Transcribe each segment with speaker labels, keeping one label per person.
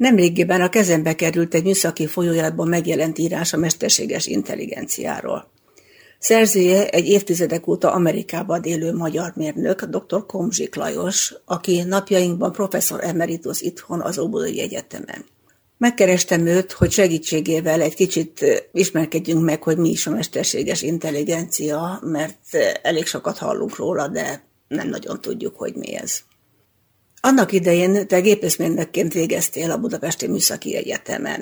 Speaker 1: Nemrégiben a kezembe került egy műszaki folyóiratban megjelent írás a mesterséges intelligenciáról. Szerzője egy évtizedek óta Amerikában élő magyar mérnök, dr. Komzsik Lajos, aki napjainkban professzor emeritus itthon az Óbudai Egyetemen. Megkerestem őt, hogy segítségével egy kicsit ismerkedjünk meg, hogy mi is a mesterséges intelligencia, mert elég sokat hallunk róla, de nem nagyon tudjuk, hogy mi ez. Annak idején te gépészmérnökként végeztél a Budapesti Műszaki Egyetemen.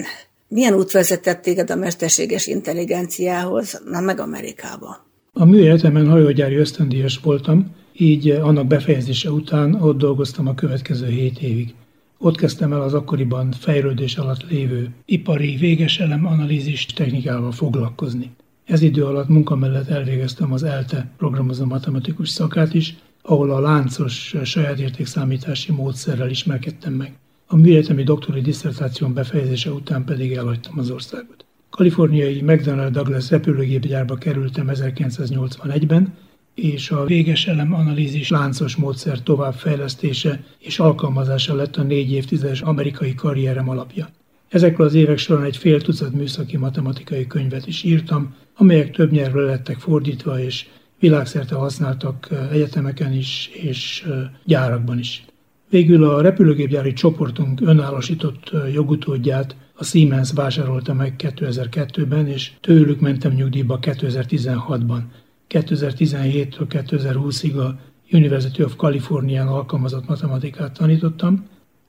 Speaker 1: Milyen út vezetett téged a mesterséges intelligenciához, na meg Amerikába?
Speaker 2: A műegyetemen hajógyári ösztöndíjas voltam, így annak befejezése után ott dolgoztam a következő hét évig. Ott kezdtem el az akkoriban fejlődés alatt lévő ipari végeselem analízis technikával foglalkozni. Ez idő alatt munka mellett elvégeztem az ELTE programozó matematikus szakát is, ahol a láncos saját értékszámítási módszerrel ismerkedtem meg. A műegyetemi doktori diszertáción befejezése után pedig elhagytam az országot. Kaliforniai McDonnell Douglas repülőgépgyárba kerültem 1981-ben, és a véges elem analízis láncos módszer továbbfejlesztése és alkalmazása lett a négy évtizedes amerikai karrierem alapja. Ezekről az évek során egy fél tucat műszaki matematikai könyvet is írtam, amelyek több nyelvre lettek fordítva, és világszerte használtak egyetemeken is, és gyárakban is. Végül a repülőgépgyári csoportunk önállósított jogutódját a Siemens vásárolta meg 2002-ben, és tőlük mentem nyugdíjba 2016-ban. 2017-től 2020-ig a University of California-n alkalmazott matematikát tanítottam,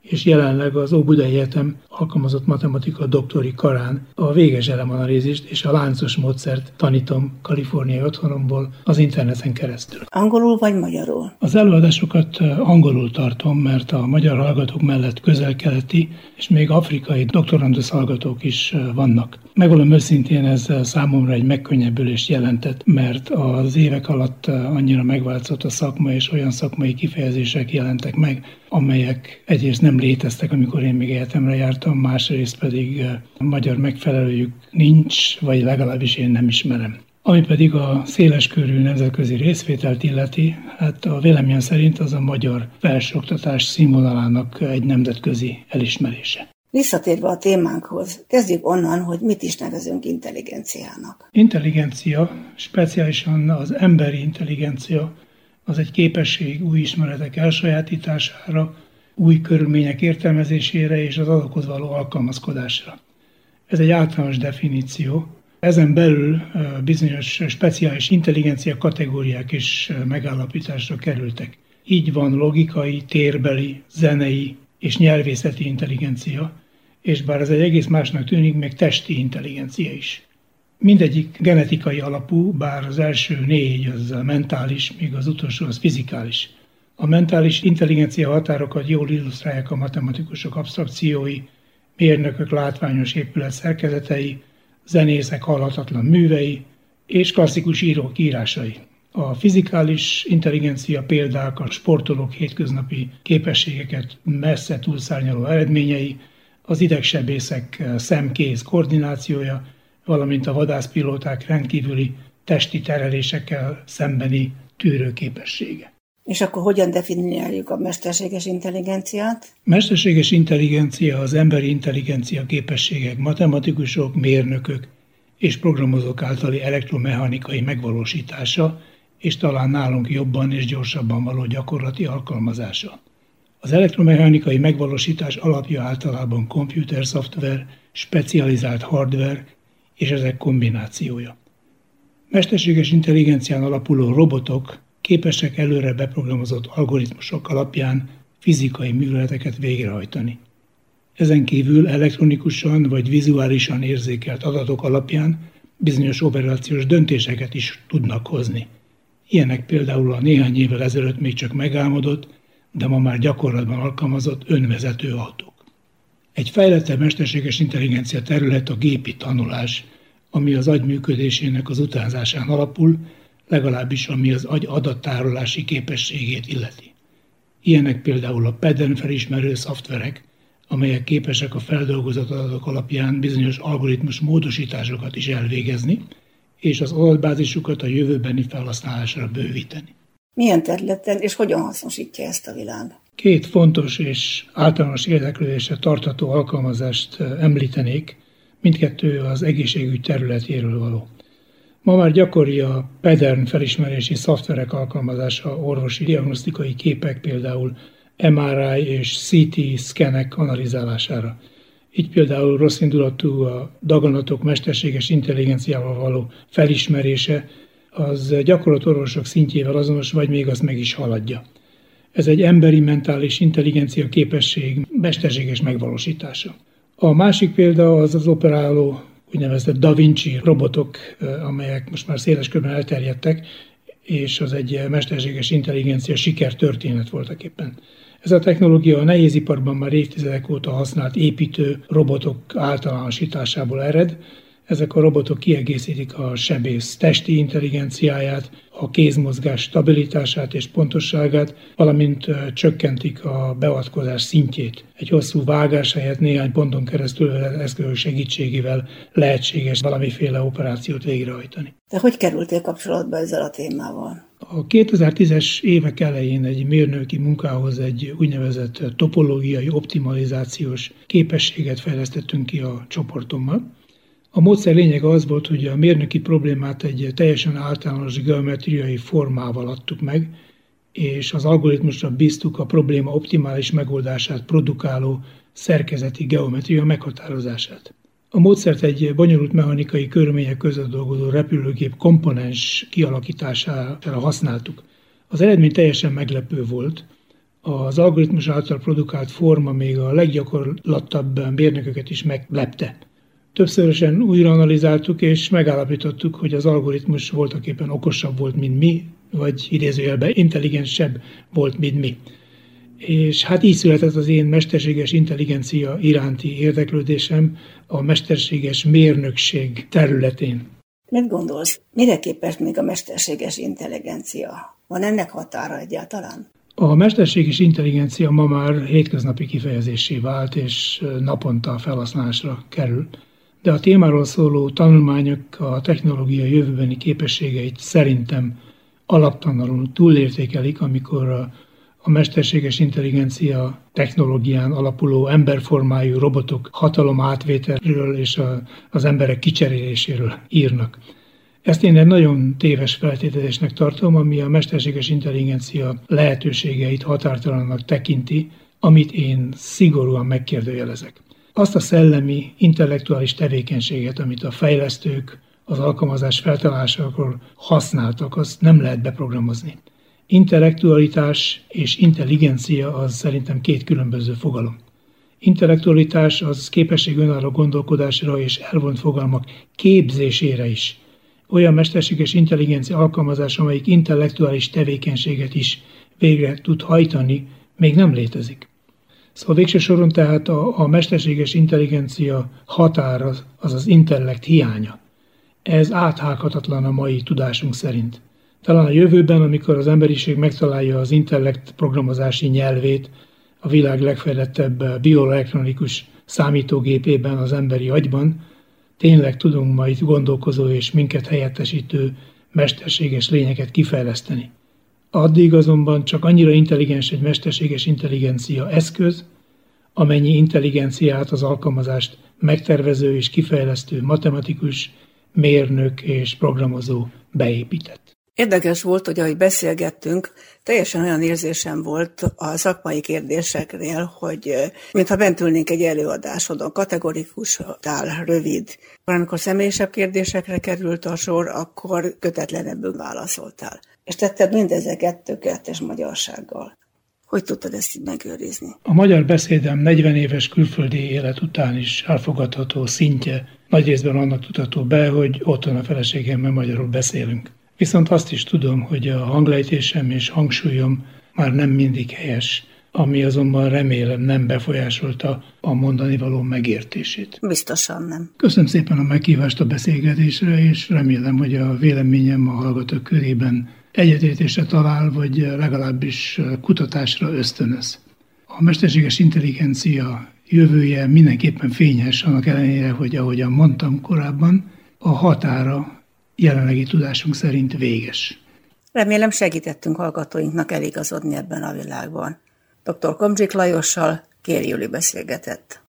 Speaker 2: és jelenleg az Óbudai Egyetem alkalmazott matematika doktori karán a véges elemanalízist és a láncos módszert tanítom kaliforniai otthonomból az interneten keresztül.
Speaker 1: Angolul vagy magyarul?
Speaker 2: Az előadásokat angolul tartom, mert a magyar hallgatók mellett közel-keleti és még afrikai doktorandusz hallgatók is vannak. Megvalom őszintén ez számomra egy megkönnyebbülést jelentett, mert az évek alatt annyira megváltozott a szakma, és olyan szakmai kifejezések jelentek meg, amelyek egyrészt nem léteztek, amikor én még egyetemre jártam, másrészt pedig a magyar megfelelőjük nincs, vagy legalábbis én nem ismerem. Ami pedig a széleskörű nemzetközi részvételt illeti, hát a véleményem szerint az a magyar felsőoktatás színvonalának egy nemzetközi elismerése.
Speaker 1: Visszatérve a témánkhoz, kezdjük onnan, hogy mit is nevezünk intelligenciának.
Speaker 2: Intelligencia, speciálisan az emberi intelligencia, az egy képesség új ismeretek elsajátítására, új körülmények értelmezésére és az azokhoz való alkalmazkodásra. Ez egy általános definíció. Ezen belül bizonyos speciális intelligencia kategóriák is megállapításra kerültek. Így van logikai, térbeli, zenei és nyelvészeti intelligencia, és bár ez egy egész másnak tűnik, még testi intelligencia is. Mindegyik genetikai alapú, bár az első négy az mentális, míg az utolsó az fizikális. A mentális intelligencia határokat jól illusztrálják a matematikusok abstrakciói, mérnökök látványos épület szerkezetei, zenészek halhatatlan művei és klasszikus írók írásai. A fizikális intelligencia példák a sportolók hétköznapi képességeket messze túlszárnyaló eredményei, az idegsebészek szemkéz koordinációja, valamint a vadászpilóták rendkívüli testi terelésekkel szembeni tűrőképessége.
Speaker 1: És akkor hogyan definiáljuk a mesterséges intelligenciát?
Speaker 2: Mesterséges intelligencia az emberi intelligencia képességek matematikusok, mérnökök és programozók általi elektromechanikai megvalósítása, és talán nálunk jobban és gyorsabban való gyakorlati alkalmazása. Az elektromechanikai megvalósítás alapja általában komputer szoftver, specializált hardware és ezek kombinációja. Mesterséges intelligencián alapuló robotok képesek előre beprogramozott algoritmusok alapján fizikai műveleteket végrehajtani. Ezen kívül elektronikusan vagy vizuálisan érzékelt adatok alapján bizonyos operációs döntéseket is tudnak hozni. Ilyenek például a néhány évvel ezelőtt még csak megálmodott, de ma már gyakorlatban alkalmazott önvezető autók. Egy fejlettebb mesterséges intelligencia terület a gépi tanulás, ami az agy működésének az utánzásán alapul, legalábbis ami az agy adattárolási képességét illeti. Ilyenek például a PEDEN felismerő szoftverek, amelyek képesek a feldolgozott adatok alapján bizonyos algoritmus módosításokat is elvégezni, és az adatbázisukat a jövőbeni felhasználásra bővíteni.
Speaker 1: Milyen területen és hogyan hasznosítja ezt a világ?
Speaker 2: Két fontos és általános érdeklődésre tartató alkalmazást említenék, mindkettő az egészségügy területéről való. Ma már gyakori a PEDERN felismerési szoftverek alkalmazása orvosi diagnosztikai képek, például MRI és CT szkenek analizálására. Így például rossz indulatú a daganatok mesterséges intelligenciával való felismerése az gyakorolt orvosok szintjével azonos, vagy még azt meg is haladja. Ez egy emberi mentális intelligencia képesség mesterséges megvalósítása. A másik példa az az operáló úgynevezett Da Vinci robotok, amelyek most már széles körben elterjedtek, és az egy mesterséges intelligencia sikertörténet voltak éppen. Ez a technológia a nehéziparban már évtizedek óta használt építő robotok általánosításából ered, ezek a robotok kiegészítik a sebész testi intelligenciáját, a kézmozgás stabilitását és pontosságát, valamint csökkentik a beavatkozás szintjét. Egy hosszú vágás helyett néhány ponton keresztül eszközök segítségével lehetséges valamiféle operációt végrehajtani.
Speaker 1: De hogy kerültél kapcsolatba ezzel a témával?
Speaker 2: A 2010-es évek elején egy mérnöki munkához egy úgynevezett topológiai optimalizációs képességet fejlesztettünk ki a csoportommal, a módszer lényege az volt, hogy a mérnöki problémát egy teljesen általános geometriai formával adtuk meg, és az algoritmusra bíztuk a probléma optimális megoldását produkáló szerkezeti geometria meghatározását. A módszert egy bonyolult mechanikai körülmények között dolgozó repülőgép komponens kialakítására használtuk. Az eredmény teljesen meglepő volt. Az algoritmus által produkált forma még a leggyakorlatabb mérnököket is meglepte. Többszörösen újra analizáltuk, és megállapítottuk, hogy az algoritmus voltaképpen okosabb volt, mint mi, vagy idézőjelben intelligensebb volt, mint mi. És hát így született az én mesterséges intelligencia iránti érdeklődésem a mesterséges mérnökség területén.
Speaker 1: Mit gondolsz, mire képes még a mesterséges intelligencia? Van ennek határa egyáltalán?
Speaker 2: A mesterséges intelligencia ma már hétköznapi kifejezésé vált, és naponta felhasználásra kerül de a témáról szóló tanulmányok a technológia jövőbeni képességeit szerintem alaptalanul túlértékelik, amikor a, a mesterséges intelligencia technológián alapuló emberformájú robotok hatalom átvételről és a, az emberek kicseréléséről írnak. Ezt én egy nagyon téves feltételezésnek tartom, ami a mesterséges intelligencia lehetőségeit határtalannak tekinti, amit én szigorúan megkérdőjelezek azt a szellemi, intellektuális tevékenységet, amit a fejlesztők az alkalmazás feltalálásakor használtak, azt nem lehet beprogramozni. Intellektualitás és intelligencia az szerintem két különböző fogalom. Intellektualitás az képesség önálló gondolkodásra és elvont fogalmak képzésére is. Olyan mesterséges intelligencia alkalmazás, amelyik intellektuális tevékenységet is végre tud hajtani, még nem létezik. Szóval végső soron tehát a, a mesterséges intelligencia határa az az intellekt hiánya. Ez áthághatatlan a mai tudásunk szerint. Talán a jövőben, amikor az emberiség megtalálja az intellekt programozási nyelvét, a világ legfejlettebb bioelektronikus számítógépében, az emberi agyban, tényleg tudunk majd gondolkozó és minket helyettesítő mesterséges lényeket kifejleszteni. Addig azonban csak annyira intelligens egy mesterséges intelligencia eszköz, amennyi intelligenciát az alkalmazást megtervező és kifejlesztő matematikus, mérnök és programozó beépített.
Speaker 1: Érdekes volt, hogy ahogy beszélgettünk, teljesen olyan érzésem volt a szakmai kérdéseknél, hogy mintha bent ülnénk egy előadásodon, kategorikus, tál, rövid. Amikor személyesebb kérdésekre került a sor, akkor kötetlenebbül válaszoltál. És tetted mindezeket tökéletes magyarsággal. Hogy tudtad ezt így megőrizni?
Speaker 2: A magyar beszédem 40 éves külföldi élet után is elfogadható szintje nagy részben annak tudható be, hogy otthon a feleségemmel magyarul beszélünk. Viszont azt is tudom, hogy a hanglejtésem és hangsúlyom már nem mindig helyes, ami azonban remélem nem befolyásolta a mondani való megértését.
Speaker 1: Biztosan nem.
Speaker 2: Köszönöm szépen a meghívást a beszélgetésre, és remélem, hogy a véleményem a hallgatók körében egyetértésre talál, vagy legalábbis kutatásra ösztönöz. A mesterséges intelligencia jövője mindenképpen fényes, annak ellenére, hogy ahogyan mondtam korábban, a határa jelenlegi tudásunk szerint véges.
Speaker 1: Remélem segítettünk hallgatóinknak eligazodni ebben a világban. Dr. Komzsik Lajossal Kér Júli beszélgetett.